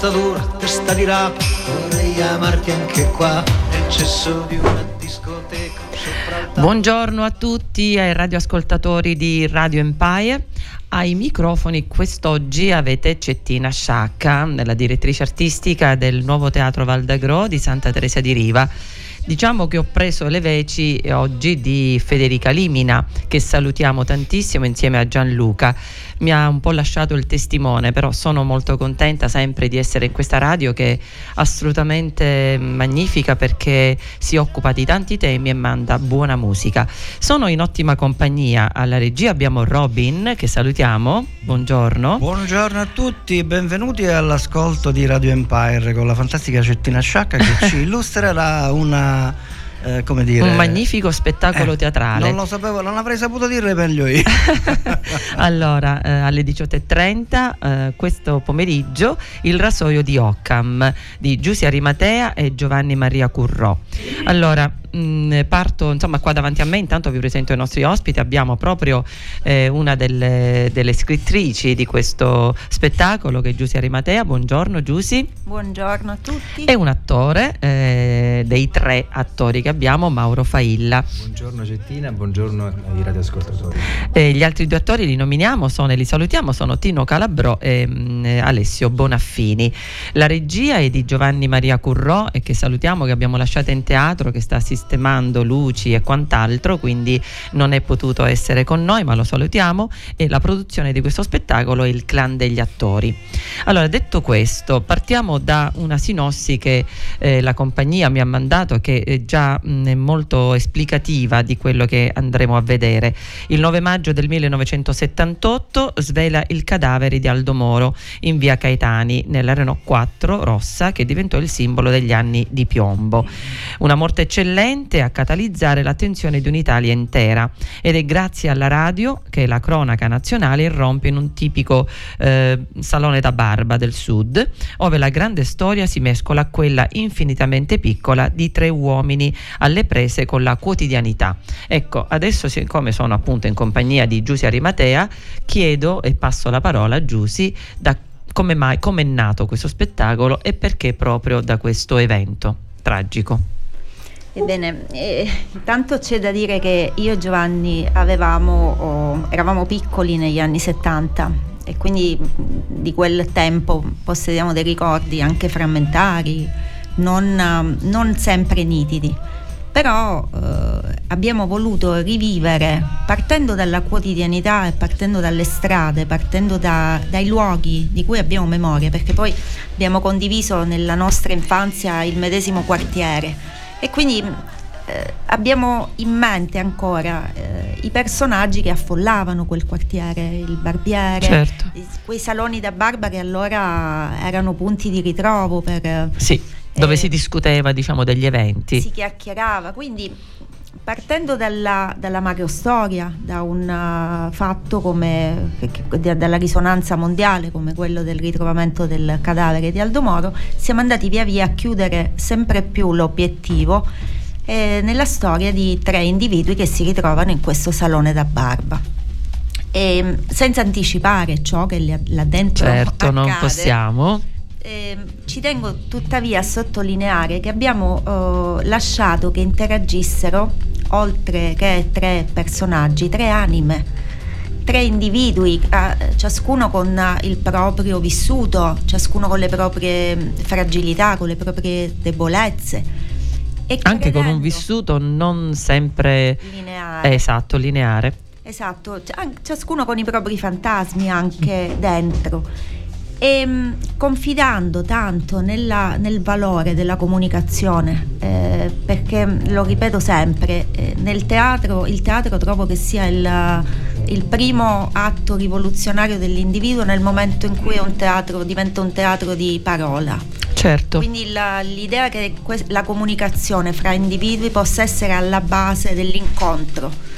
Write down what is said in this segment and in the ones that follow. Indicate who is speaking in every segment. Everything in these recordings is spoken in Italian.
Speaker 1: Testa dura, testa di rap, vorrei amarti anche qua, nel cesso di una discoteca.
Speaker 2: Buongiorno a tutti, ai radioascoltatori di Radio Empire. Ai microfoni quest'oggi avete Cettina Sciacca, la direttrice artistica del nuovo teatro Valdagro di Santa Teresa di Riva Diciamo che ho preso le veci oggi di Federica Limina, che salutiamo tantissimo insieme a Gianluca. Mi ha un po' lasciato il testimone, però sono molto contenta sempre di essere in questa radio che è assolutamente magnifica perché si occupa di tanti temi e manda buona musica. Sono in ottima compagnia. Alla regia abbiamo Robin, che salutiamo. Buongiorno.
Speaker 3: Buongiorno a tutti, benvenuti all'ascolto di Radio Empire con la fantastica Cettina Sciacca che ci illustrerà una eta eh, come dire,
Speaker 2: un magnifico spettacolo
Speaker 3: eh,
Speaker 2: teatrale.
Speaker 3: Non lo sapevo, non avrei saputo dire meglio io.
Speaker 2: allora, eh, alle 18.30 eh, questo pomeriggio il rasoio di Occam di Giussi Arimatea e Giovanni Maria Currò. Allora, mh, mm, parto insomma qua davanti a me intanto vi presento i nostri ospiti abbiamo proprio eh, una delle, delle, scrittrici di questo spettacolo che è Giussi Arimatea buongiorno Giussi
Speaker 4: buongiorno a tutti
Speaker 2: e un attore eh, dei tre attori che abbiamo Mauro Failla.
Speaker 5: Buongiorno Gettina buongiorno ai radioascoltatori.
Speaker 2: Eh, gli altri due attori li nominiamo sono e li salutiamo sono Tino Calabrò e mh, mm, Alessio Bonaffini. La regia è di Giovanni Maria Currò e che salutiamo che abbiamo lasciato in teatro che sta sistemando luci e quant'altro, quindi non è potuto essere con noi, ma lo salutiamo. E la produzione di questo spettacolo è il clan degli attori. Allora, detto questo, partiamo da una sinossi che eh, la compagnia mi ha mandato che è già mh, molto esplicativa di quello che andremo a vedere. Il 9 maggio del 1978 svela il cadavere di Aldo Moro in via Caetani nella Renault 4 rossa che diventò il simbolo degli anni di piombo. Una morte eccellente a catalizzare l'attenzione di un'Italia intera ed è grazie alla radio che la cronaca nazionale irrompe in un tipico eh, salone da barba del sud, dove la grande storia si mescola a quella infinitamente piccola di tre uomini alle prese con la quotidianità. Ecco, adesso siccome sono appunto in compagnia di Giusy Arimatea, chiedo e passo la parola a Giusy da come mai, come è nato questo spettacolo e perché proprio da questo evento tragico.
Speaker 4: Ebbene, eh, intanto c'è da dire che io e Giovanni avevamo, oh, eravamo piccoli negli anni 70 e quindi di quel tempo possediamo dei ricordi anche frammentari, non, non sempre nitidi. Però eh, abbiamo voluto rivivere, partendo dalla quotidianità e partendo dalle strade, partendo da, dai luoghi di cui abbiamo memoria, perché poi abbiamo condiviso nella nostra infanzia il medesimo quartiere e quindi eh, abbiamo in mente ancora eh, i personaggi che affollavano quel quartiere, il barbiere,
Speaker 2: certo.
Speaker 4: quei saloni da barba che allora erano punti di ritrovo per...
Speaker 2: Sì, dove eh, si discuteva diciamo degli eventi.
Speaker 4: Si chiacchierava, quindi partendo dalla, dalla macrostoria, da un uh, fatto come che, dalla risonanza mondiale come quello del ritrovamento del cadavere di Aldo Moro, siamo andati via via a chiudere sempre più l'obiettivo eh, nella storia di tre individui che si ritrovano in questo salone da barba. E, senza anticipare ciò che là dentro
Speaker 2: certo,
Speaker 4: accade,
Speaker 2: non possiamo
Speaker 4: eh, ci tengo tuttavia a sottolineare che abbiamo eh, lasciato che interagissero, oltre che tre personaggi, tre anime, tre individui, eh, ciascuno con il proprio vissuto, ciascuno con le proprie fragilità, con le proprie debolezze.
Speaker 2: E Anche con un vissuto non sempre
Speaker 4: lineare.
Speaker 2: esatto, lineare.
Speaker 4: Esatto, ciascuno con i propri fantasmi anche dentro e ehm, confidando tanto nella, nel valore della comunicazione, eh, perché lo ripeto sempre, eh, nel teatro, il teatro trovo che sia il, il primo atto rivoluzionario dell'individuo nel momento in cui un teatro diventa un teatro di parola.
Speaker 2: Certo.
Speaker 4: Quindi la, l'idea che que- la comunicazione fra individui possa essere alla base dell'incontro.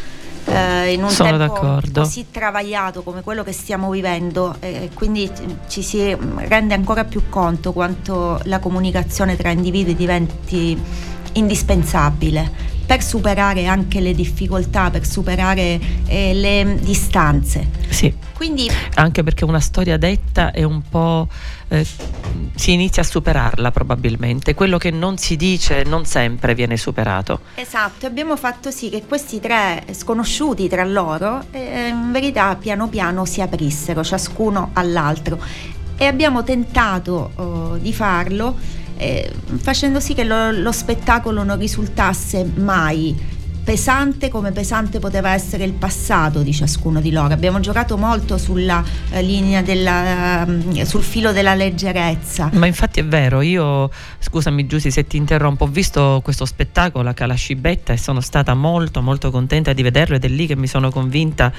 Speaker 4: Eh, in un
Speaker 2: Sono
Speaker 4: tempo
Speaker 2: d'accordo.
Speaker 4: così travagliato come quello che stiamo vivendo e quindi ci si rende ancora più conto quanto la comunicazione tra individui diventi indispensabile per superare anche le difficoltà, per superare eh, le distanze.
Speaker 2: Sì.
Speaker 4: Quindi
Speaker 2: Anche perché una storia detta è un po'. eh, si inizia a superarla probabilmente. Quello che non si dice non sempre viene superato.
Speaker 4: Esatto, abbiamo fatto sì che questi tre sconosciuti tra loro eh, in verità piano piano si aprissero, ciascuno all'altro. E abbiamo tentato oh, di farlo eh, facendo sì che lo, lo spettacolo non risultasse mai pesante come pesante poteva essere il passato di ciascuno di loro. Abbiamo giocato molto sulla eh, linea della, mm, sul filo della leggerezza.
Speaker 2: Ma infatti è vero, io, scusami Giussi se ti interrompo, ho visto questo spettacolo a Calascibetta e sono stata molto molto contenta di vederlo ed è lì che mi sono convinta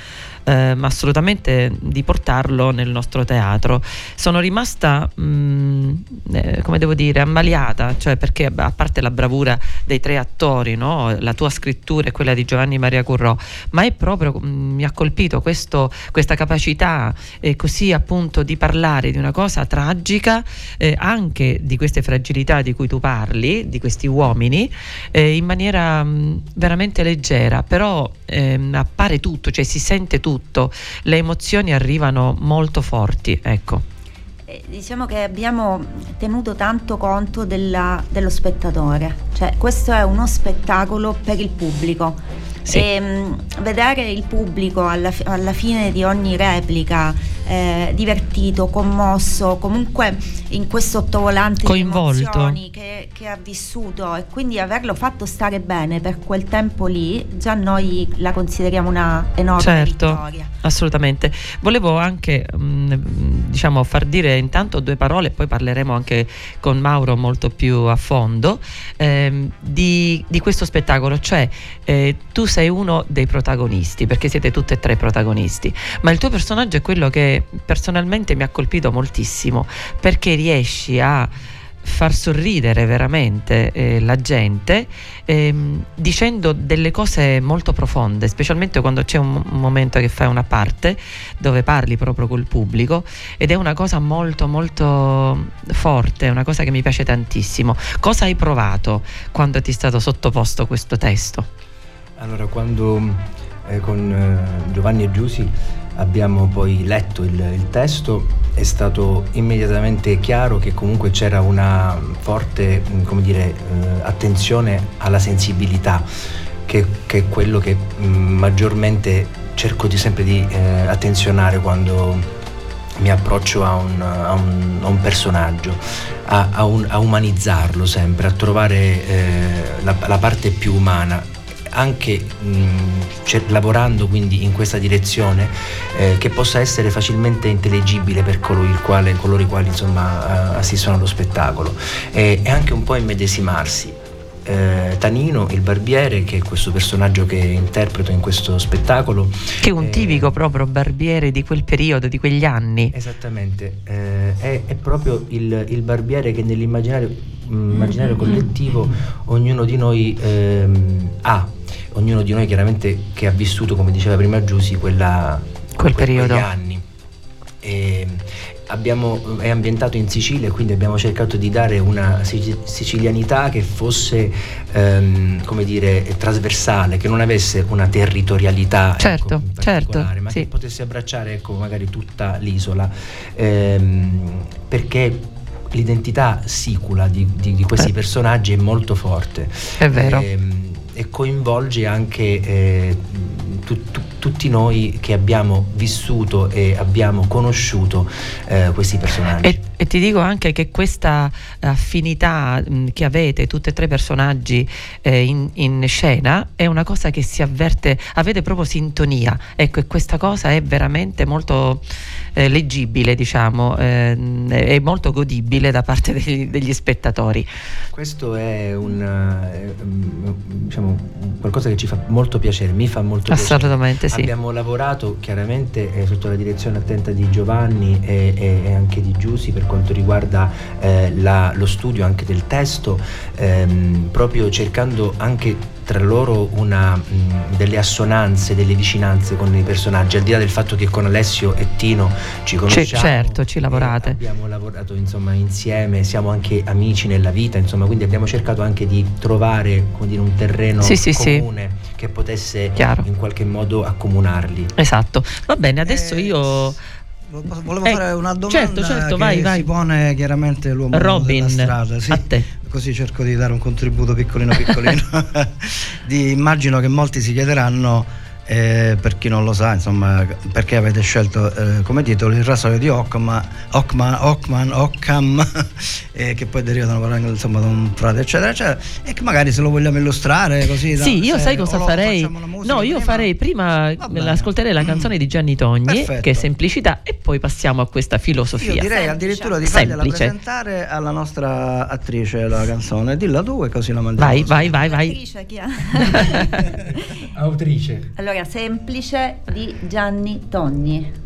Speaker 2: ehm, assolutamente di portarlo nel nostro teatro. Sono rimasta, mh, eh, come devo dire, ammaliata, cioè perché a parte la bravura dei tre attori, no? la tua scrittura e quella di Giovanni Maria Currò, ma è proprio, mh, mi ha colpito questo, questa capacità eh, così appunto di parlare di una cosa tragica, eh, anche di queste fragilità di cui tu parli, di questi uomini, eh, in maniera mh, veramente leggera, però ehm, appare tutto, cioè si sente tutto, le emozioni arrivano molto forti, ecco.
Speaker 4: Eh, Diciamo che abbiamo tenuto tanto conto della- dello spettatore, cioè questo è uno spettacolo per il pubblico.
Speaker 2: Sì.
Speaker 4: E, mh, vedere il pubblico alla, alla fine di ogni replica eh, divertito, commosso, comunque in questo ottovolante
Speaker 2: Coinvolto.
Speaker 4: di che, che ha vissuto e quindi averlo fatto stare bene per quel tempo lì, già noi la consideriamo una enorme
Speaker 2: Certo.
Speaker 4: vittoria.
Speaker 2: Assolutamente. Volevo anche mh, diciamo far dire intanto due parole, poi parleremo anche con Mauro molto più a fondo ehm, di, di questo spettacolo, cioè eh, tu sei uno dei protagonisti, perché siete tutti e tre protagonisti, ma il tuo personaggio è quello che personalmente mi ha colpito moltissimo, perché riesci a far sorridere veramente eh, la gente ehm, dicendo delle cose molto profonde, specialmente quando c'è un, momento che fai una parte dove parli proprio col pubblico ed è una cosa molto molto forte, una cosa che mi piace tantissimo. Cosa hai provato quando ti è stato sottoposto questo testo?
Speaker 5: Allora, quando eh, con eh, Giovanni e Giusi abbiamo poi letto il, il testo, è stato immediatamente chiaro che comunque c'era una forte, come dire, eh, attenzione alla sensibilità, che, che è quello che mh, maggiormente cerco di sempre di eh, attenzionare quando mi approccio a un, a un- a un personaggio, a, a un- a umanizzarlo sempre, a trovare eh, la, la parte più umana anche mh, cer- lavorando quindi in questa direzione eh, che possa essere facilmente intellegibile per quale- coloro i quali insomma eh, assistono allo spettacolo e, e anche un po' immedesimarsi. Eh, Tanino, il barbiere, che è questo personaggio che interpreto in questo spettacolo,
Speaker 2: Che è un
Speaker 5: eh,
Speaker 2: tipico proprio barbiere di quel periodo, di quegli anni.
Speaker 5: Esattamente, eh, è, è proprio il, il barbiere che nell'immaginario mm, immaginario collettivo ognuno di noi ehm, ha, ognuno di noi chiaramente che ha vissuto, come diceva prima Giussi, quella,
Speaker 2: Quel
Speaker 5: que-
Speaker 2: periodo.
Speaker 5: anni. E abbiamo- è ambientato in Sicilia, quindi abbiamo cercato di dare una sici- sicilianità che fosse, ehm, come dire, trasversale, che non avesse una territorialità ecco,
Speaker 2: Certo,
Speaker 5: in
Speaker 2: certo,
Speaker 5: particolare, ma
Speaker 2: sì.
Speaker 5: che potesse abbracciare ecco, magari tutta l'isola, ehm, perché l'identità sicula di, di- di questi
Speaker 2: Eh.
Speaker 5: personaggi è molto forte
Speaker 2: È vero.
Speaker 5: Ehm, e coinvolge anche eh, tu- tu- tutti noi che abbiamo vissuto e abbiamo conosciuto eh, questi personaggi.
Speaker 2: E, e ti dico anche che questa affinità mh, che avete, tutti e tre personaggi eh, in, in scena, è una cosa che si avverte, avete proprio sintonia. Ecco, e questa cosa è veramente molto eh, leggibile, diciamo, ehm, è molto godibile da parte degli, degli spettatori.
Speaker 5: Questo è un, eh, mm, diciamo, qualcosa che ci fa molto piacere, mi fa molto piacere.
Speaker 2: Assolutamente sì.
Speaker 5: Abbiamo lavorato chiaramente eh, sotto la direzione attenta di Giovanni e, e, e anche di Giussi per quanto riguarda eh, la, lo studio anche del testo, ehm, proprio cercando anche tra loro una, mh, delle assonanze, delle vicinanze con i personaggi, al di là del fatto che con Alessio e Tino ci conosciamo.
Speaker 2: C- certo, ci lavorate.
Speaker 5: Abbiamo lavorato insomma, insieme, siamo anche amici nella vita, insomma, quindi abbiamo cercato anche di trovare dire, un terreno
Speaker 2: sì, sì,
Speaker 5: comune
Speaker 2: sì.
Speaker 5: che potesse
Speaker 2: Chiaro.
Speaker 5: in qualche modo accomunarli.
Speaker 2: Esatto, va bene, adesso
Speaker 3: Eh,
Speaker 2: io...
Speaker 3: Volevo
Speaker 2: Eh,
Speaker 3: fare una domanda
Speaker 2: certo, certo,
Speaker 3: che
Speaker 2: vai, vai.
Speaker 3: si pone chiaramente l'uomo
Speaker 2: Robin,
Speaker 3: della strada. Sì.
Speaker 2: a te.
Speaker 3: Così cerco di dare un contributo piccolino piccolino. Di- immagino che molti si chiederanno, eh, per chi non lo sa, insomma, perché avete scelto eh, come titolo il rasoio di Occam, Ockman, Ockman, Occam, eh, che poi deriva da una parola insomma, da un frate, eccetera, eccetera, e che magari se lo vogliamo illustrare così. da-
Speaker 2: Sì, io
Speaker 3: se-
Speaker 2: sai cosa
Speaker 3: lo
Speaker 2: farei?
Speaker 3: facciamo la musica
Speaker 2: No, io
Speaker 3: prima?
Speaker 2: farei prima ascolterei la canzone di Gianni Togni,
Speaker 3: Perfetto.
Speaker 2: che è semplicità, e poi passiamo a questa filosofia.
Speaker 3: Io direi
Speaker 4: Semplice.
Speaker 3: addirittura di fargliela
Speaker 2: Semplice.
Speaker 3: presentare alla nostra attrice la canzone, dilla tu e così la mandiamo.
Speaker 2: Vai, vai, vai, vai.
Speaker 4: Attrice, chi è?
Speaker 5: Autrice.
Speaker 4: allora, semplice di Gianni Togni.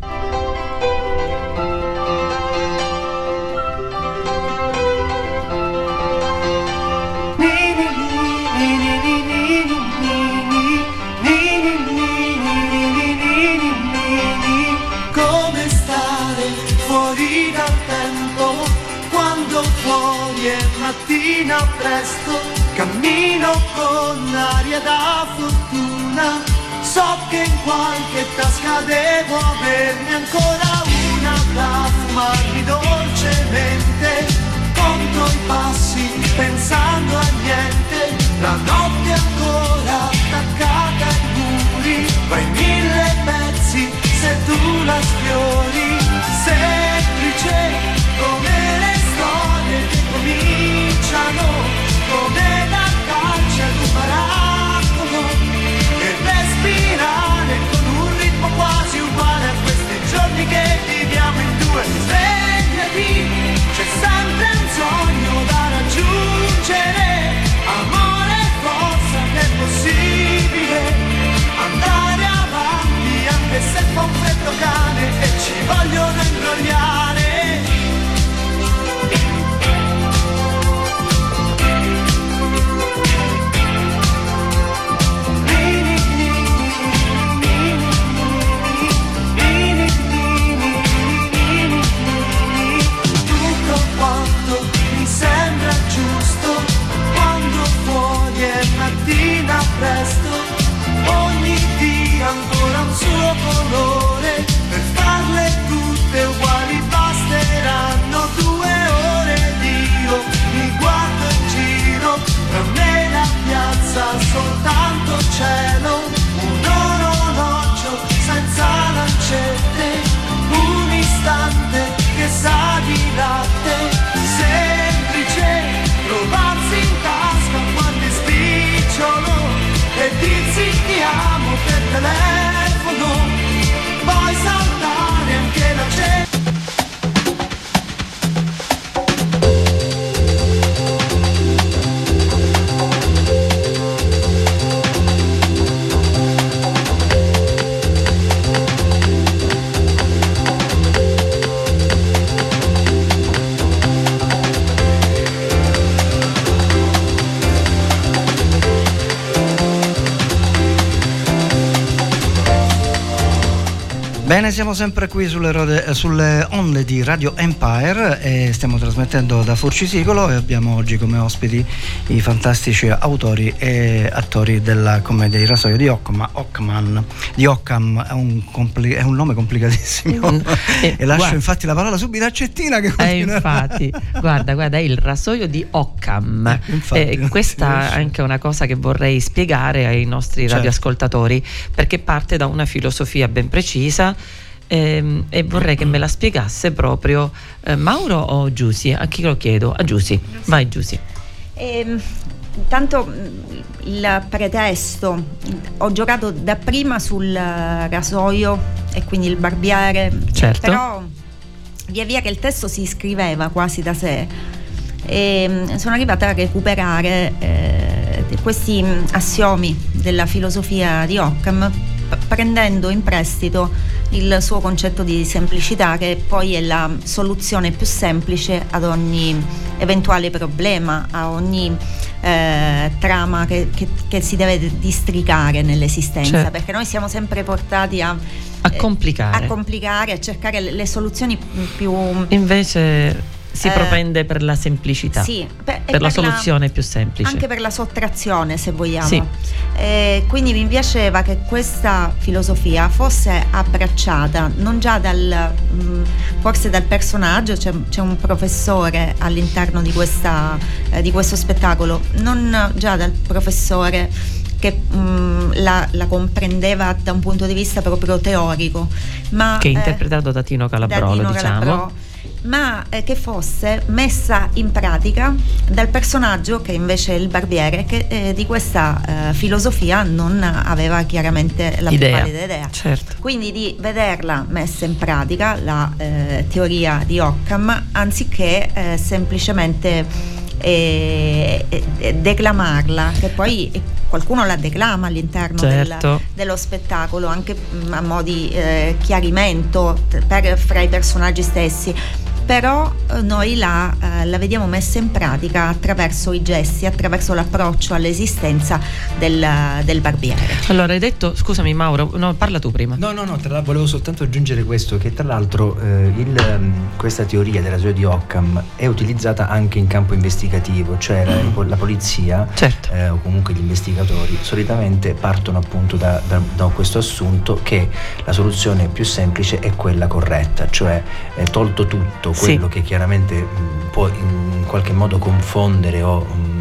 Speaker 6: mattina presto cammino con aria da fortuna so che in qualche tasca devo averne ancora una da fumarmi dolcemente conto i passi pensando a niente la notte ancora attaccata soltanto cielo un orologio senza lancette un istante che sa di latte. Semplice trovarsi in tasca è spicciolo e dirsi ti amo per telefono
Speaker 3: Bene, siamo sempre qui sulle, rode- eh, sulle onde di Radio Empire e stiamo trasmettendo da Furcisicolo e abbiamo oggi come ospiti i fantastici autori e attori della commedia Il rasoio di Occam. Ockman. Di Occam è un, compli- è un nome complicatissimo
Speaker 2: Mm. Eh,
Speaker 3: e lascio
Speaker 2: guarda.
Speaker 3: infatti la parola subito a Cettina che
Speaker 2: Eh,
Speaker 3: continua.
Speaker 2: infatti, guarda, guarda, è il rasoio di Occam.
Speaker 3: Ecco, infatti,
Speaker 2: Eh, questa è anche una cosa che vorrei spiegare ai nostri
Speaker 3: Certo.
Speaker 2: radioascoltatori, perché parte da una filosofia ben precisa. Ehm, e vorrei che me la spiegasse proprio eh, Mauro o Giussi? A chi lo chiedo? A Giussi. Vai Giussi.
Speaker 4: Ehm, Intanto mh, il pretesto, ho giocato dapprima sul eh, rasoio e quindi il barbiere,
Speaker 2: Certo.
Speaker 4: però via via che il testo si scriveva quasi da sé, e mh, sono arrivata a recuperare eh, questi mh, assiomi della filosofia di Occam p- prendendo in prestito il suo concetto di semplicità che poi è la soluzione più semplice ad ogni eventuale problema, a ogni eh, trama che, che, che, si deve districare nell'esistenza, certo. perché noi siamo sempre portati a,
Speaker 2: a complicare.
Speaker 4: a complicare, a cercare le, le soluzioni più...
Speaker 2: Invece si eh, propende per la semplicità,
Speaker 4: sì,
Speaker 2: per, per la soluzione
Speaker 4: la,
Speaker 2: più semplice.
Speaker 4: Anche per la sottrazione, se vogliamo. Sì. Eh, quindi mi piaceva che questa filosofia fosse abbracciata non già dal, mh, mm, forse dal personaggio, c'è, c'è, un professore all'interno di, questa, eh, di questo spettacolo, non già dal professore che mh, mm, la, la, comprendeva da un punto di vista proprio teorico. Ma,
Speaker 2: che è interpretato da Tino Calabrolo, da Tino diciamo. Calabrò,
Speaker 4: ma eh, che fosse messa in pratica dal personaggio che invece è il barbiere che eh, di questa eh, filosofia non aveva chiaramente la idea. più pallida idea.
Speaker 2: Certo.
Speaker 4: Quindi di vederla messa in pratica la eh, teoria di Occam anziché eh, semplicemente e, e declamarla, che poi qualcuno la declama all'interno certo. del, dello spettacolo, anche a mo' di eh, chiarimento per, fra i personaggi stessi però eh, noi la, eh, la, vediamo messa in pratica attraverso i gesti, attraverso l'approccio all'esistenza del, del barbiere.
Speaker 2: Allora hai detto, scusami Mauro, no, parla tu prima.
Speaker 5: No, no, no, tra, volevo soltanto aggiungere questo, che tra l'altro eh, il, mm, questa teoria della teoria di Occam è utilizzata anche in campo investigativo, cioè la, la polizia
Speaker 2: certo.
Speaker 5: eh, o comunque gli investigatori solitamente partono appunto da, da, da, questo assunto che la soluzione più semplice è quella corretta, cioè eh, tolto tutto quello sì. che chiaramente mm, può in qualche modo confondere o
Speaker 2: mm,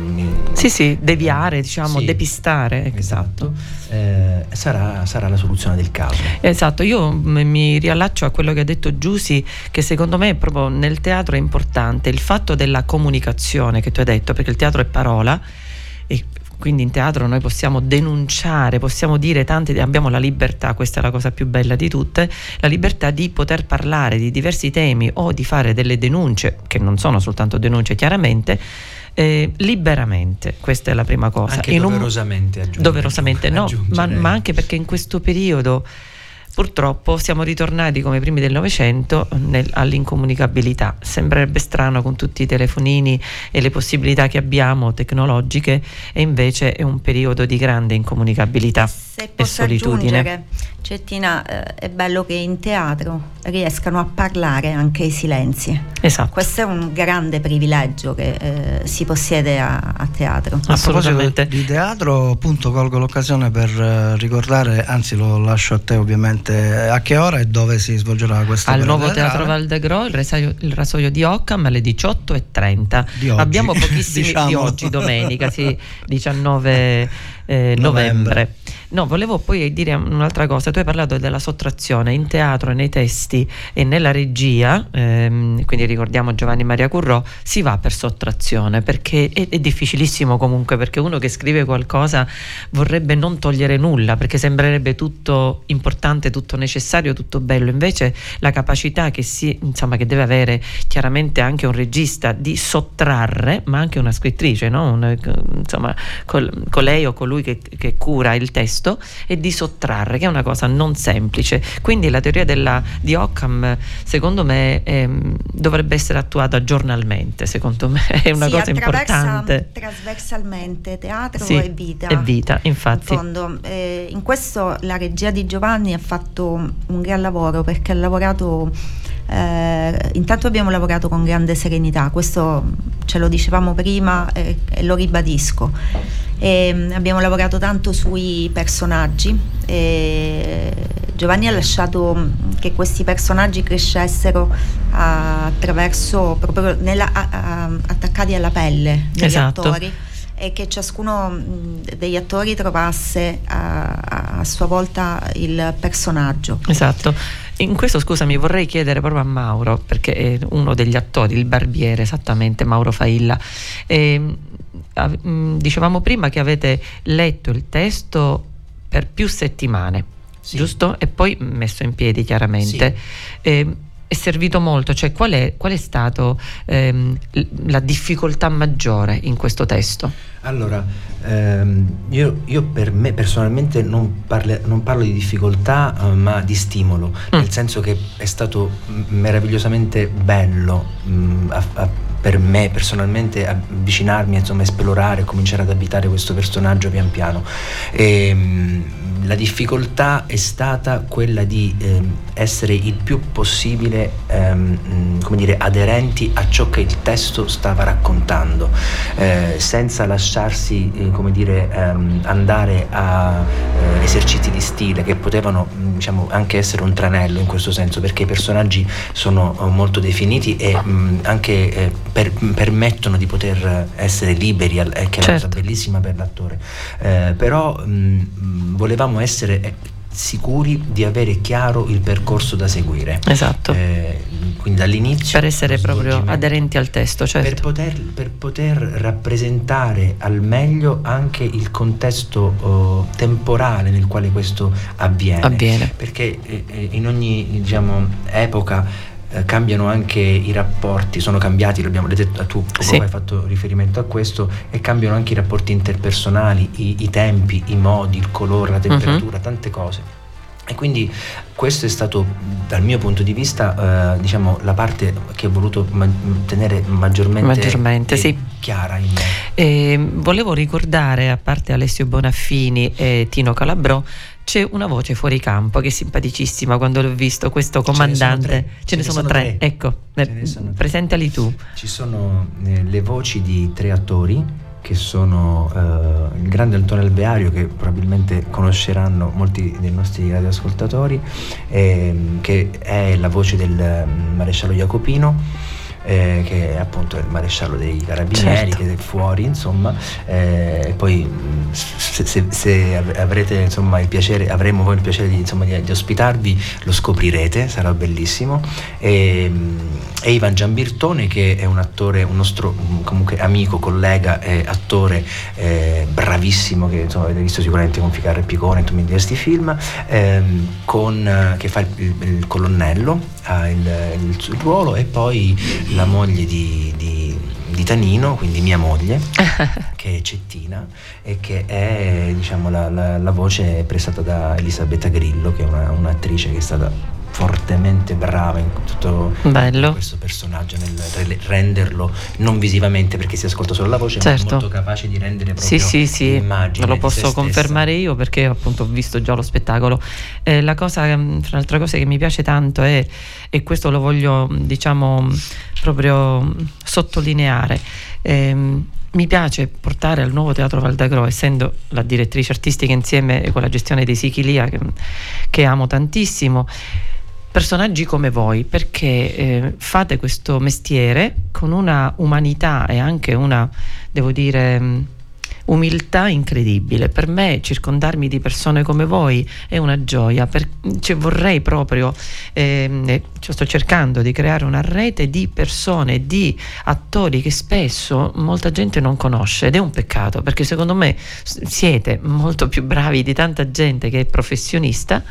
Speaker 2: sì, sì, deviare, diciamo, sì, depistare. Ecco.
Speaker 5: Esatto, eh, sarà, sarà, la soluzione del caso.
Speaker 2: Esatto, io mi riallaccio a quello che ha detto Giussi, che secondo me proprio nel teatro è importante il fatto della comunicazione che tu hai detto, perché il teatro è parola e quindi in teatro noi possiamo denunciare, possiamo dire tante, abbiamo la libertà, questa è la cosa più bella di tutte, la libertà di poter parlare di diversi temi o di fare delle denunce, che non sono soltanto denunce chiaramente, eh, liberamente, questa è la prima cosa.
Speaker 5: Anche in doverosamente,
Speaker 2: un, doverosamente no, ma, ma anche perché in questo periodo purtroppo siamo ritornati come primi del Novecento all'incomunicabilità. Sembrerebbe strano con tutti i telefonini e le possibilità che abbiamo tecnologiche e invece è un periodo di grande incomunicabilità
Speaker 4: Se
Speaker 2: e solitudine.
Speaker 4: Cettina, eh, è bello che in teatro riescano a parlare anche i silenzi.
Speaker 2: Esatto.
Speaker 4: Questo è un grande privilegio che eh, si possiede a, a teatro.
Speaker 3: Assolutamente. di teatro, appunto, colgo l'occasione per uh, ricordare, anzi lo lascio a te ovviamente, a che ora e dove si svolgerà questa
Speaker 2: Al nuovo Teatro Valdegro, il rasoio, il rasoio di Occam alle 18.30.
Speaker 3: Di
Speaker 2: Abbiamo pochissimi diciamo. di oggi, domenica, sì, 19 eh, novembre. novembre. No, volevo poi dire un'altra cosa. Tu hai parlato della sottrazione in teatro, nei testi e nella regia, ehm, quindi ricordiamo Giovanni Maria Currò, si va per sottrazione perché è, è, difficilissimo comunque perché uno che scrive qualcosa vorrebbe non togliere nulla perché sembrerebbe tutto importante, tutto necessario, tutto bello. Invece la capacità che, si, insomma, che deve avere chiaramente anche un regista di sottrarre, ma anche una scrittrice, no? un, insomma, col, con lei o colui che, che cura il testo testo e di sottrarre, che è una cosa non semplice. Quindi la teoria della, di Occam, secondo me, ehm, dovrebbe essere attuata giornalmente, secondo me è una
Speaker 4: sì,
Speaker 2: cosa importante.
Speaker 4: Trasversalmente, teatro
Speaker 2: sì,
Speaker 4: e vita.
Speaker 2: E vita, infatti.
Speaker 4: In, fondo, eh, in questo la regia di Giovanni ha fatto un gran lavoro perché ha lavorato eh, intanto abbiamo lavorato con grande serenità, questo ce lo dicevamo prima eh, e lo ribadisco. E mm, abbiamo lavorato tanto sui personaggi. Giovanni ha lasciato mm, che questi personaggi crescessero attraverso proprio nella, a, a, attaccati alla pelle degli esatto. attori e che ciascuno mm, degli attori trovasse a, a sua volta il personaggio.
Speaker 2: Esatto. In questo, scusami, vorrei chiedere proprio a Mauro, perché è uno degli attori, il barbiere, esattamente, Mauro Failla. Eh, dicevamo prima che avete letto il testo per più settimane, sì. giusto? E poi messo in piedi chiaramente. Sì. Eh, è servito molto, cioè qual è, qual è stato ehm, la difficoltà maggiore in questo testo?
Speaker 5: Allora, ehm, io, io, per me personalmente non, parle, non parlo di difficoltà eh, ma di stimolo, mm. nel senso che è stato meravigliosamente bello mh, mm, a, a, per me personalmente avvicinarmi, insomma, esplorare, cominciare ad abitare questo personaggio pian piano. E, ehm, la difficoltà è stata quella di eh, essere il più possibile ehm, come dire, aderenti a ciò che il testo stava raccontando, eh, senza lasciarsi eh, come dire, ehm, andare a eh, esercizi di stile che potevano diciamo, anche essere un tranello in questo senso, perché i personaggi sono eh, molto definiti e mh, anche eh, per, permettono di poter essere liberi, che è certo. una cosa certo. bellissima per l'attore. però mh, volevamo essere eh, sicuri di avere chiaro il percorso da seguire.
Speaker 2: Esatto. Eh,
Speaker 5: quindi dall'inizio.
Speaker 2: Per essere proprio aderenti al testo, certo.
Speaker 5: Per poter, per poter rappresentare al meglio anche il contesto oh, temporale nel quale questo avviene.
Speaker 2: avviene.
Speaker 5: Perché eh, eh in ogni diciamo, epoca eh, cambiano anche i rapporti, sono cambiati, l'abbiamo detto tu sì. hai fatto riferimento a questo, e cambiano anche i rapporti interpersonali, i, i tempi, i modi, il colore, la temperatura, uh-huh. tante cose. E quindi questo è stato dal mio punto di vista eh, diciamo, la parte che ho voluto ma- tenere maggiormente,
Speaker 2: maggiormente sì.
Speaker 5: chiara in.
Speaker 2: Eh, volevo ricordare, a parte Alessio Bonaffini e Tino Calabrò, c'è una voce fuori campo che è simpaticissima quando l'ho visto, questo comandante.
Speaker 5: Ce ne sono tre.
Speaker 2: Ce ne sono tre. Ecco, presentali tu.
Speaker 5: Ci sono eh, le voci di tre attori che sono eh, il grande Antonio Alveario che probabilmente conosceranno molti dei nostri radioascoltatori eh, che è la voce del mm, maresciallo Jacopino eh, che è appunto il maresciallo dei carabinieri certo. che è fuori insomma eh, poi se, se, se, avrete insomma il piacere avremo voi il piacere di, insomma, di, di ospitarvi lo scoprirete sarà bellissimo e, e Ivan Giambirtone che è un attore un nostro comunque amico collega e attore eh, bravissimo che insomma avete visto sicuramente con Ficarra e Picone in questi film ehm, con, che fa il, il, il colonnello ha il, il, ruolo e poi la moglie di, di, di Tanino, quindi mia moglie, che è Cettina e che è diciamo, la, la, la, voce prestata da Elisabetta Grillo, che è una, un'attrice che è stata fortemente brava in tutto
Speaker 2: Bello.
Speaker 5: questo personaggio nel renderlo non visivamente perché si ascolta solo la voce certo. ma molto capace di rendere proprio
Speaker 2: sì, sì, sì.
Speaker 5: l'immagine
Speaker 2: lo posso confermare io perché appunto ho visto già lo spettacolo eh, la cosa mm, fra le altre cose che mi piace tanto è e questo lo voglio diciamo proprio sottolineare ehm, mi piace portare al nuovo Teatro Valdagro, essendo la direttrice artistica insieme con la gestione dei Sichilia, che, che amo tantissimo, personaggi come voi perché eh, fate questo mestiere con una umanità e anche una, devo dire, mm, umiltà incredibile. Per me circondarmi di persone come voi è una gioia, per, cioè, vorrei proprio, eh, sto cercando di creare una rete di persone, di attori che spesso molta gente non conosce ed è un peccato perché secondo me siete molto più bravi di tanta gente che è professionista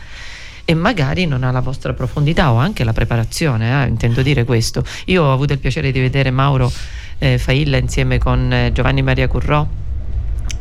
Speaker 2: e magari non ha la vostra profondità o anche la preparazione, eh, intendo dire questo. Io ho avuto il piacere di vedere Mauro eh, Failla insieme con eh, Giovanni Maria Currò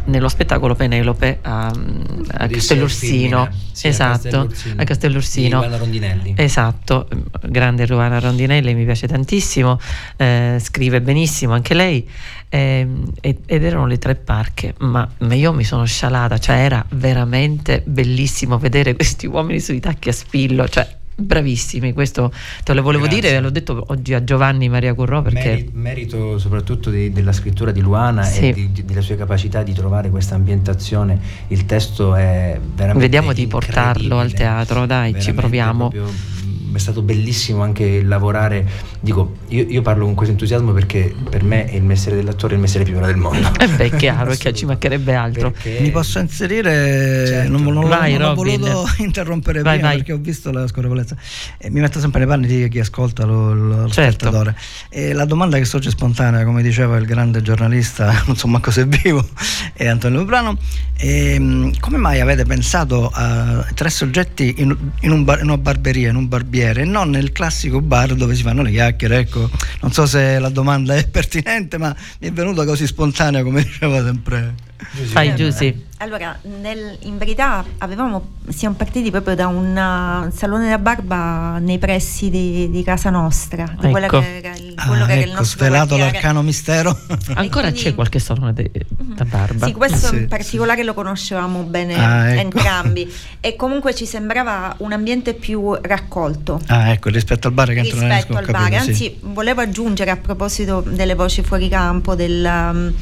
Speaker 2: nello spettacolo Penelope a, a Castellorsino sì, esatto a Castellorsino,
Speaker 5: a Rondinelli.
Speaker 2: Esatto grande Ruana Rondinelli mi piace tantissimo eh, scrive benissimo anche lei eh, ed erano le tre parche ma, ma, io mi sono scialata cioè era veramente bellissimo vedere questi uomini sui tacchi a spillo cioè Bravissimi, questo te lo volevo Grazie. dire, l'ho detto oggi a Giovanni Maria Currò perché...
Speaker 5: merito soprattutto di, della scrittura di Luana sì. e di, di, delle sue capacità di trovare questa ambientazione, il testo è veramente...
Speaker 2: Vediamo di portarlo al teatro, dai, ci proviamo.
Speaker 5: Proprio è stato bellissimo anche lavorare, dico, io, io, parlo con questo entusiasmo perché per me il mestiere dell'attore è il mestiere più bello del mondo.
Speaker 2: E eh beh, è chiaro, perché ci mancherebbe altro.
Speaker 3: Perché... Mi posso inserire, certo. non, non, vai, non ho voluto interrompere vai, prima vai. perché ho visto la scorrevolezza. E mi metto sempre nei panni di chi ascolta lo, lo certo. spettatore. E la domanda che sorge spontanea, come diceva il grande giornalista, non so manco se è vivo, è Antonio Lubrano, e, come mai avete pensato a tre soggetti in, in, un bar, in una barberia, in un barbiere? Chiacchiere, non nel classico bar dove si fanno le chiacchiere. Ecco, non so se la domanda è pertinente, ma mi è venuta così spontanea come diceva sempre.
Speaker 2: Fai Giusy.
Speaker 4: Allora, nel- in verità avevamo, siamo partiti proprio da un uh, salone da barba nei pressi di, di casa nostra, di quello
Speaker 2: Ecco.
Speaker 4: che era il,
Speaker 3: Ah,
Speaker 4: quello che era il
Speaker 3: ecco,
Speaker 4: nostro
Speaker 3: svelato
Speaker 4: quartiere.
Speaker 3: l'arcano mistero.
Speaker 2: Ancora
Speaker 4: quindi-
Speaker 2: c'è qualche salone de- da barba?
Speaker 4: Sì, questo
Speaker 3: Sì,
Speaker 4: in
Speaker 3: sì,
Speaker 4: particolare lo conoscevamo bene
Speaker 3: Ah, ecco.
Speaker 4: entrambi e comunque ci sembrava un ambiente più raccolto
Speaker 3: ah, ecco, rispetto al bar che entro non riesco
Speaker 4: rispetto al bar.
Speaker 3: sì.
Speaker 4: Anzi, volevo aggiungere a proposito delle voci fuori campo del, um,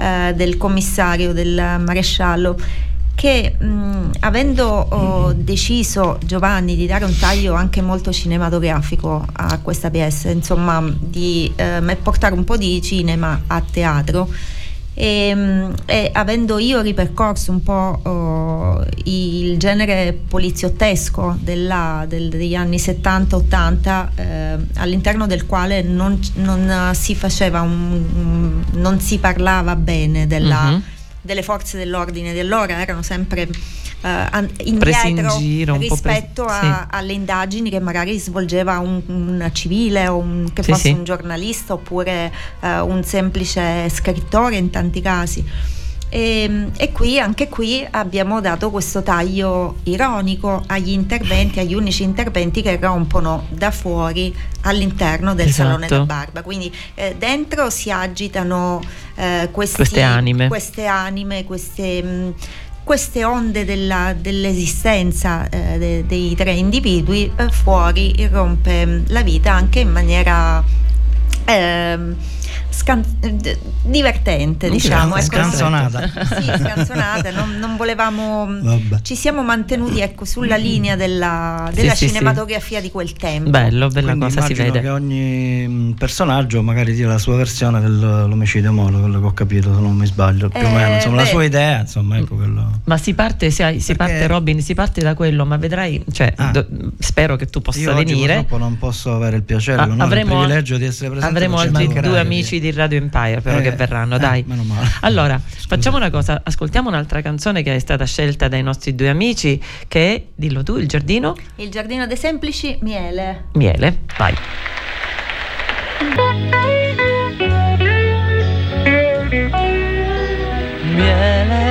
Speaker 4: eh, del commissario, del maresciallo, che mh, avendo oh, deciso Giovanni di dare un taglio anche molto cinematografico a questa PS, insomma di eh, portare un po' di cinema a teatro, e, mh, e avendo io ripercorso un po' oh, il genere poliziottesco della- del- degli anni 70-80 eh, all'interno del quale non, non si faceva un, un- non si parlava bene della,
Speaker 2: Mhm.
Speaker 4: delle forze dell'ordine dell'ora erano sempre
Speaker 2: in
Speaker 4: indietro
Speaker 2: giro, un po' presi-
Speaker 4: rispetto a-
Speaker 2: sì.
Speaker 4: alle indagini che magari svolgeva un, un civile o un, che
Speaker 2: Sì,
Speaker 4: fosse
Speaker 2: sì.
Speaker 4: un giornalista oppure eh, un semplice scrittore in tanti casi. E, e qui, anche qui abbiamo dato questo taglio ironico agli interventi, agli unici interventi che rompono da fuori all'interno del
Speaker 2: Esatto.
Speaker 4: salone da barba. Quindi eh, dentro si agitano eh, questi-
Speaker 2: Queste anime.
Speaker 4: queste anime, queste, mh, queste onde della- dell'esistenza eh, de- dei tre individui, eh, fuori irrompe la vita anche in maniera ehm, scan- divertente,
Speaker 2: Sì,
Speaker 4: diciamo. ecco,
Speaker 3: scanzonata.
Speaker 4: Sì, scanzonata, non, non volevamo...
Speaker 3: Vabbè.
Speaker 4: Ci siamo mantenuti ecco, sulla linea della,
Speaker 2: Sì,
Speaker 4: della
Speaker 2: sì, sì.
Speaker 4: cinematografia di quel tempo.
Speaker 2: Bello, bella
Speaker 3: Quindi
Speaker 2: cosa si vede.
Speaker 3: che ogni mh, personaggio magari dia la sua versione dell'omicidio molo, quello che ho capito, se non mi sbaglio, più o
Speaker 4: Eh,
Speaker 3: meno, insomma, la
Speaker 4: beh.
Speaker 3: sua idea, insomma, ecco quello.
Speaker 2: Ma si parte, sai, si
Speaker 3: Perché-
Speaker 2: parte Robin, si parte da quello, ma vedrai, cioè,
Speaker 3: Ah.
Speaker 2: do- spero che tu possa
Speaker 3: Io oggi
Speaker 2: venire.
Speaker 3: purtroppo non posso avere il piacere,
Speaker 2: Ah,
Speaker 3: l'onore,
Speaker 2: avremo,
Speaker 3: il privilegio di essere presente.
Speaker 2: avremo altri due amici di Radio Empire però
Speaker 3: Eh,
Speaker 2: che verranno,
Speaker 3: eh,
Speaker 2: dai.
Speaker 3: meno male.
Speaker 2: Allora,
Speaker 3: Scusa.
Speaker 2: facciamo una cosa, ascoltiamo un'altra canzone che è stata scelta dai nostri due amici, che è, dillo tu, Il giardino
Speaker 4: Il giardino dei semplici, miele.
Speaker 2: miele. Vai.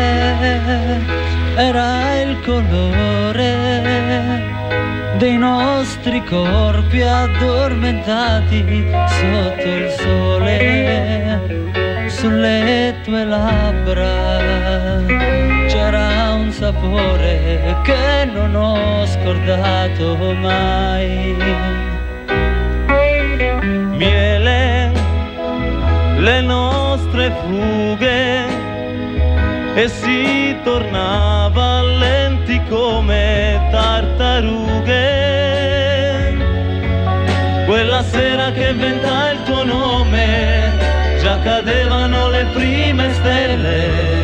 Speaker 7: miele era il colore dei nostri corpi addormentati sotto il sole sulle tue labbra c'era un sapore che non ho scordato mai miele le nostre frughe e si tornava lenti come tartarughe. Che venta il tuo nome, già cadevano le prime stelle.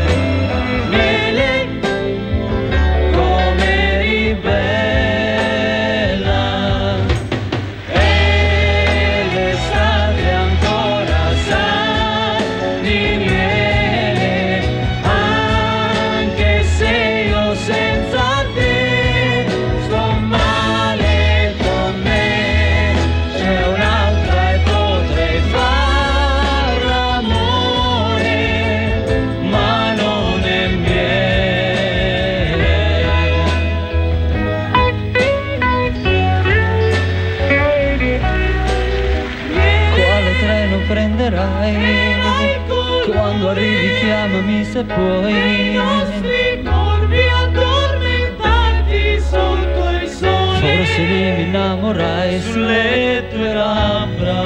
Speaker 7: Lì mi innamorai sulle tue labbra.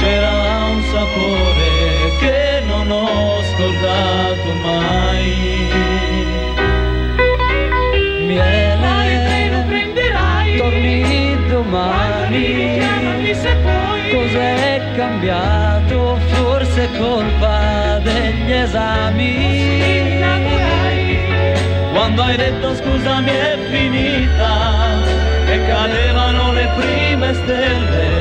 Speaker 7: C'era un sapore che non ho scordato mai. Miele, torni domani. Cos'è cambiato? Forse colpa degli esami. Quando hai detto scusami è finita cadevano le prime stelle.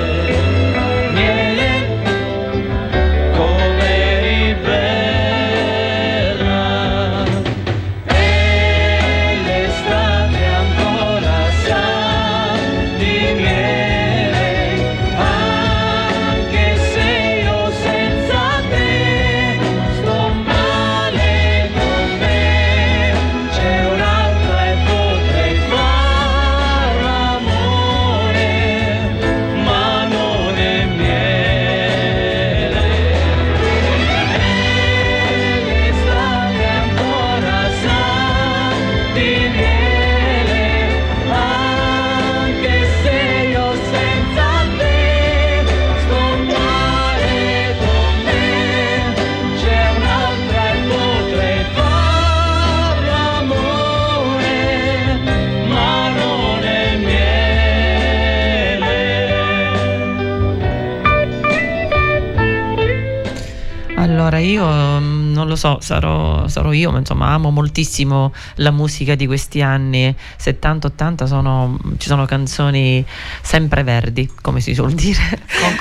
Speaker 2: Allora, io mm, non lo so, sarò, sarò io, ma insomma amo moltissimo la musica di questi anni 70-80, sono, ci sono canzoni sempre verdi, come si suol dire.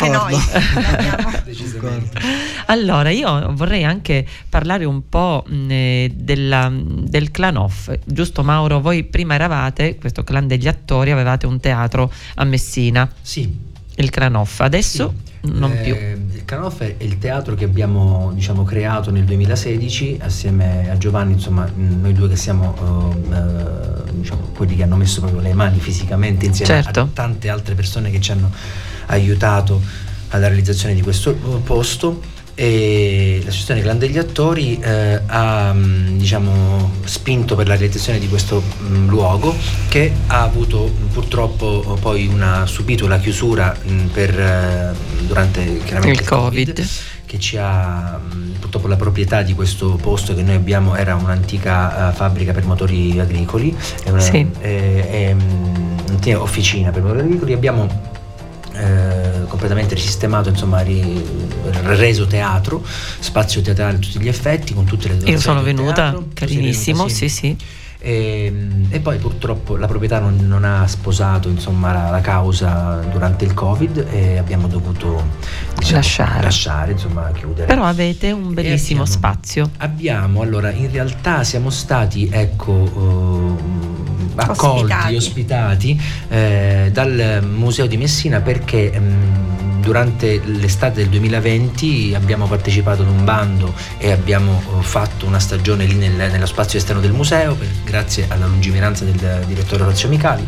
Speaker 4: L'abbiamo.
Speaker 5: Decisamente.
Speaker 2: Allora, io vorrei anche parlare un po' mh, eh, della- del clan off. Giusto Mauro, voi prima eravate, questo clan degli attori, avevate un teatro a Messina,
Speaker 5: Sì,
Speaker 2: il clan off. Adesso non
Speaker 5: Eh,
Speaker 2: più.
Speaker 5: Canoff è il teatro che abbiamo diciamo, creato nel 2016 assieme a Giovanni, insomma noi due che siamo eh, eh, diciamo, quelli che hanno messo proprio le mani fisicamente insieme
Speaker 2: Certo.
Speaker 5: a tante altre persone che ci hanno aiutato alla realizzazione di questo eh, posto e l'associazione Clan degli Attori eh, ha mh, diciamo, spinto per la realizzazione di questo mh, luogo che ha avuto mh, purtroppo eh, poi una, subito la chiusura mh, per, eh, durante chiaramente
Speaker 2: Il Covid.
Speaker 5: che ci ha purtroppo la proprietà di questo posto che noi abbiamo era un'antica eh, fabbrica per motori agricoli è una,
Speaker 2: Sì.
Speaker 5: è- è, mh, un'antica officina per motori agricoli abbiamo eh, completamente risistemato insomma ri- reso teatro spazio teatrale a tutti gli effetti con tutte le
Speaker 2: Io sono venuta,
Speaker 5: teatro.
Speaker 2: Carinissimo,
Speaker 5: venuta,
Speaker 2: sì sì.
Speaker 5: e, e poi purtroppo la proprietà non, non ha sposato insomma, la, la causa durante il covid e abbiamo dovuto diciamo,
Speaker 2: Lasciare.
Speaker 5: lasciare, insomma chiudere
Speaker 2: Però avete un bellissimo
Speaker 5: abbiamo-
Speaker 2: spazio.
Speaker 5: Abbiamo, allora, in realtà siamo stati, ecco, ehm, accolti,
Speaker 4: Ospitati.
Speaker 5: ospitati, eh, dal Museo di Messina perché ehm, durante l'estate del 2020 abbiamo partecipato ad un bando e abbiamo eh, fatto una stagione lì nel- nello spazio esterno del museo, per- grazie alla lungimiranza del direttore Orazio Micali,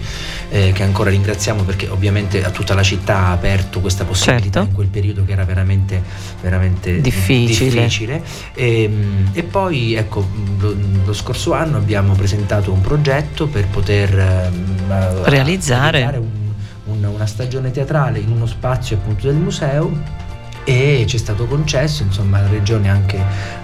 Speaker 5: eh, che ancora ringraziamo perché ovviamente a tutta la città ha aperto questa possibilità
Speaker 2: Certo.
Speaker 5: in quel periodo che era veramente, veramente
Speaker 2: Difficile.
Speaker 5: difficile. E, e poi ecco lo, lo scorso anno abbiamo presentato un progetto per poter ehm, eh,
Speaker 2: Realizzare.
Speaker 5: un- stagione teatrale in uno spazio appunto del museo e ci è stato concesso, insomma la regione anche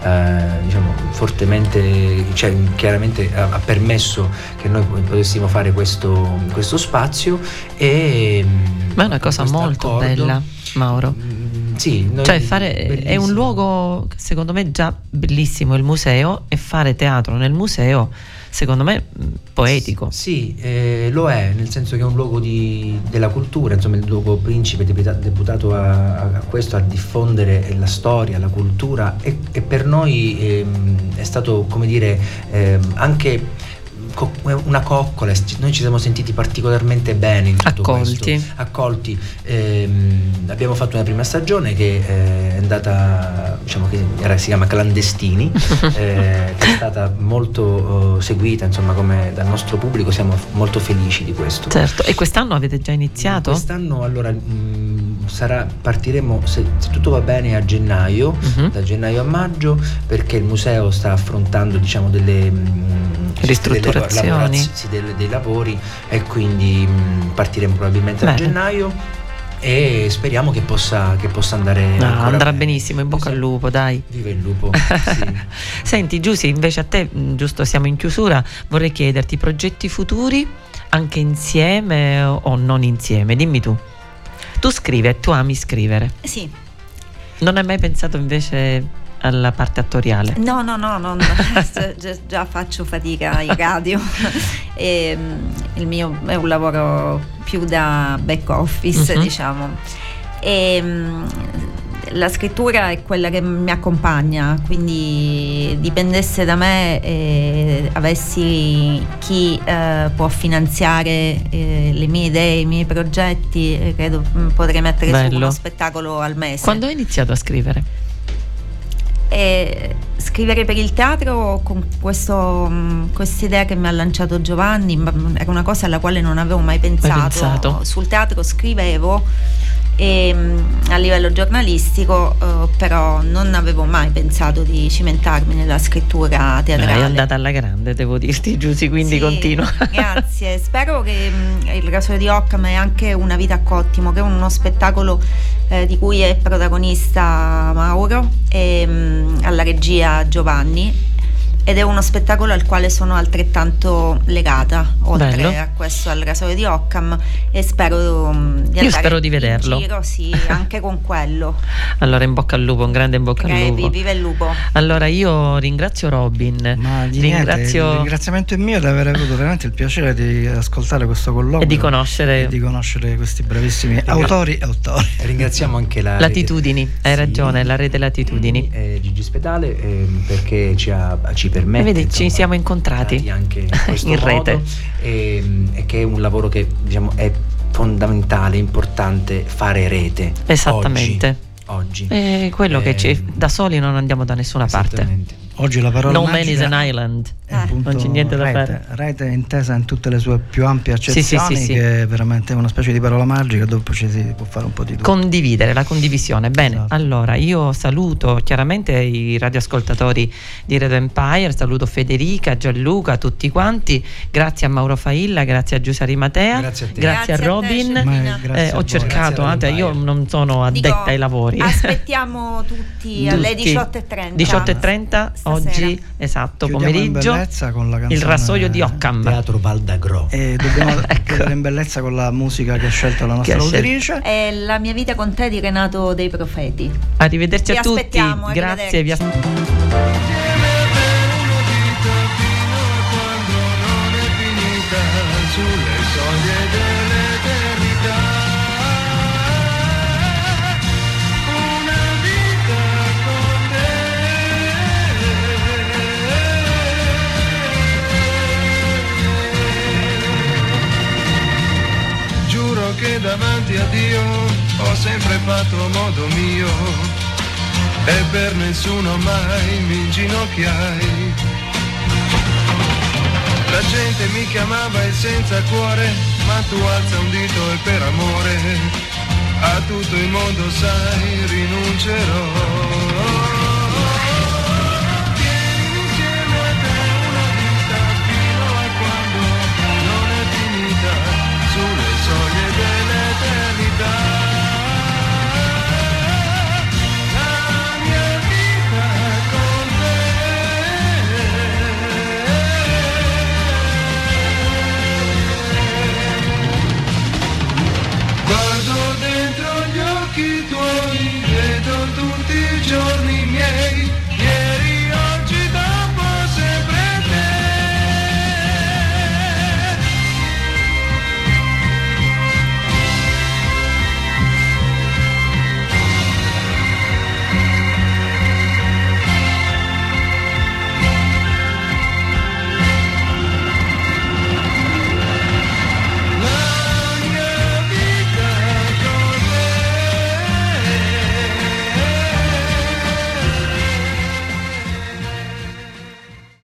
Speaker 5: eh, diciamo, fortemente, cioè chiaramente ha, permesso che noi potessimo fare questo, questo spazio e
Speaker 2: Ma è una cosa molto
Speaker 5: accordo-
Speaker 2: bella, Mauro.
Speaker 5: Mm, Sì,
Speaker 2: Cioè, fare, è un luogo secondo me già bellissimo il museo e fare teatro nel museo secondo me mh, poetico.
Speaker 5: Sì, eh, lo è, nel senso che è un luogo di- della cultura, insomma il luogo principe deputa- deputato a, a questo, a diffondere la storia, la cultura e, e per noi ehm, è stato, come dire, ehm, anche co- una coccola, noi ci siamo sentiti particolarmente bene in tutto
Speaker 2: Accolti.
Speaker 5: questo accolti. Ehm, abbiamo fatto una prima stagione che eh, è andata, diciamo che era- si chiama Clandestini, eh, che è stata molto eh, seguita insomma come dal nostro pubblico, siamo molto felici di questo.
Speaker 2: Certo, e quest'anno avete già iniziato?
Speaker 5: Quest'anno allora mh, sarà, partiremo se, se tutto va bene a gennaio,
Speaker 2: Mhm.
Speaker 5: da gennaio a maggio, perché il museo sta affrontando diciamo delle mh,
Speaker 2: Ristrutturazioni.
Speaker 5: delle lavoraz- sì, delle- dei lavori e quindi mh, partiremo probabilmente a
Speaker 2: Bene.
Speaker 5: gennaio e speriamo che possa, che possa andare
Speaker 2: No, andrà
Speaker 5: bene.
Speaker 2: benissimo, in bocca al
Speaker 5: Esatto.
Speaker 2: lupo, dai.
Speaker 5: Viva il lupo. sì.
Speaker 2: Senti Giussi, invece a te, mh, giusto siamo in chiusura, vorrei chiederti progetti futuri anche insieme o non insieme, dimmi tu. Tu scrivi, tu ami scrivere.
Speaker 4: Sì,
Speaker 2: Non hai mai pensato invece alla parte attoriale?
Speaker 4: no, no, no, non- già, già faccio fatica in radio. E, mm, il mio è un lavoro più da back office,
Speaker 2: Mhm.
Speaker 4: diciamo. E, mm, la scrittura è quella che mi accompagna, quindi dipendesse da me e avessi chi eh, può finanziare eh, le mie idee, i miei progetti, eh, credo mm, potrei mettere
Speaker 2: Bello.
Speaker 4: uno spettacolo al mese.
Speaker 2: Quando hai iniziato a scrivere?
Speaker 4: E scrivere per il teatro con mh, questa idea che mi ha lanciato Giovanni ma, mh, era una cosa alla quale non avevo mai pensato.
Speaker 2: pensato.
Speaker 4: Sul teatro scrivevo e, mh, a livello giornalistico, eh, però non avevo mai pensato di cimentarmi nella scrittura teatrale.
Speaker 2: è andata alla grande, devo dirti Giussi, quindi
Speaker 4: Sì,
Speaker 2: continua.
Speaker 4: Grazie, spero che mh, il rasoio di Occam è anche una vita a cottimo, che è uno spettacolo eh, di cui è protagonista Mauro e mh, alla regia Giovanni. Ed è uno spettacolo al quale sono altrettanto legata, oltre
Speaker 2: Bello.
Speaker 4: a questo al rasoio di Occam e spero mm, di andare
Speaker 2: spero di vederlo.
Speaker 4: giro, sì, anche con quello.
Speaker 2: Allora, in bocca al lupo, un grande in bocca al
Speaker 4: Crepi,
Speaker 2: lupo.
Speaker 4: viva il lupo.
Speaker 2: Allora, io ringrazio Robin,
Speaker 3: Ma di niente,
Speaker 2: ringrazio
Speaker 3: il ringraziamento è mio di aver avuto veramente il piacere di ascoltare questo colloquio
Speaker 2: e di conoscere
Speaker 3: e di conoscere questi bravissimi autori e autori.
Speaker 5: Ringraziamo anche la
Speaker 2: Latitudini, hai
Speaker 5: Sì.
Speaker 2: ragione, la rete Latitudini.
Speaker 5: eh, Gigi Spedale ehm, perché ci, ha, ci permette
Speaker 2: Vedi, ci
Speaker 5: insomma,
Speaker 2: siamo incontrati
Speaker 5: anche in
Speaker 2: in rete.
Speaker 5: e, e che è un lavoro che diciamo è fondamentale, importante fare rete
Speaker 2: Esattamente.
Speaker 5: oggi, oggi.
Speaker 2: È quello che ci,
Speaker 5: Ehm,
Speaker 2: da soli non andiamo da nessuna parte.
Speaker 3: Oggi la parola
Speaker 2: No man is an island.
Speaker 3: è appunto
Speaker 2: non c'è niente da
Speaker 3: rete,
Speaker 2: fare.
Speaker 3: rete intesa in tutte le sue più ampie
Speaker 2: Sì, sì,
Speaker 3: accezioni
Speaker 2: sì, sì.
Speaker 3: che è veramente una specie di parola magica dove poi ci si può fare un po' di tutto.
Speaker 2: Condividere, la condivisione. Bene,
Speaker 3: Esatto.
Speaker 2: allora io saluto chiaramente i radioascoltatori di Radio Empire, saluto Federica, Gianluca, tutti quanti. Grazie a Mauro Failla, grazie a Giuseppe Matea,
Speaker 5: Grazie a te.
Speaker 2: grazie a
Speaker 4: Grazie a te,
Speaker 2: Robin.
Speaker 4: Eh,
Speaker 3: grazie
Speaker 2: Eh,
Speaker 3: a
Speaker 2: ho
Speaker 3: voi.
Speaker 2: cercato,
Speaker 5: Grazie a
Speaker 2: eh, io non sono addetta
Speaker 4: Dico,
Speaker 2: ai lavori.
Speaker 4: Aspettiamo tutti alle
Speaker 2: Tutti.
Speaker 4: 18.30.
Speaker 2: 18.30
Speaker 4: Stasera.
Speaker 2: Oggi, esatto,
Speaker 3: Chiudiamo in
Speaker 2: pomeriggio.
Speaker 3: bellezza con la
Speaker 2: Il rasoio di Occam.
Speaker 5: Teatro Val d'Agro.
Speaker 3: E dobbiamo
Speaker 2: Ecco.
Speaker 3: chiudere in bellezza con la musica che ha scelto la nostra autrice.
Speaker 4: È la mia vita con te di Renato dei Profeti.
Speaker 2: Arrivederci
Speaker 4: Vi
Speaker 2: a tutti.
Speaker 4: aspettiamo,
Speaker 2: Grazie, vi aspettiamo.
Speaker 6: Davanti a Dio ho sempre fatto modo mio e per nessuno mai mi inginocchiai. La gente mi chiamava il senza cuore, ma tu alza un dito e per amore a tutto il mondo sai rinuncerò.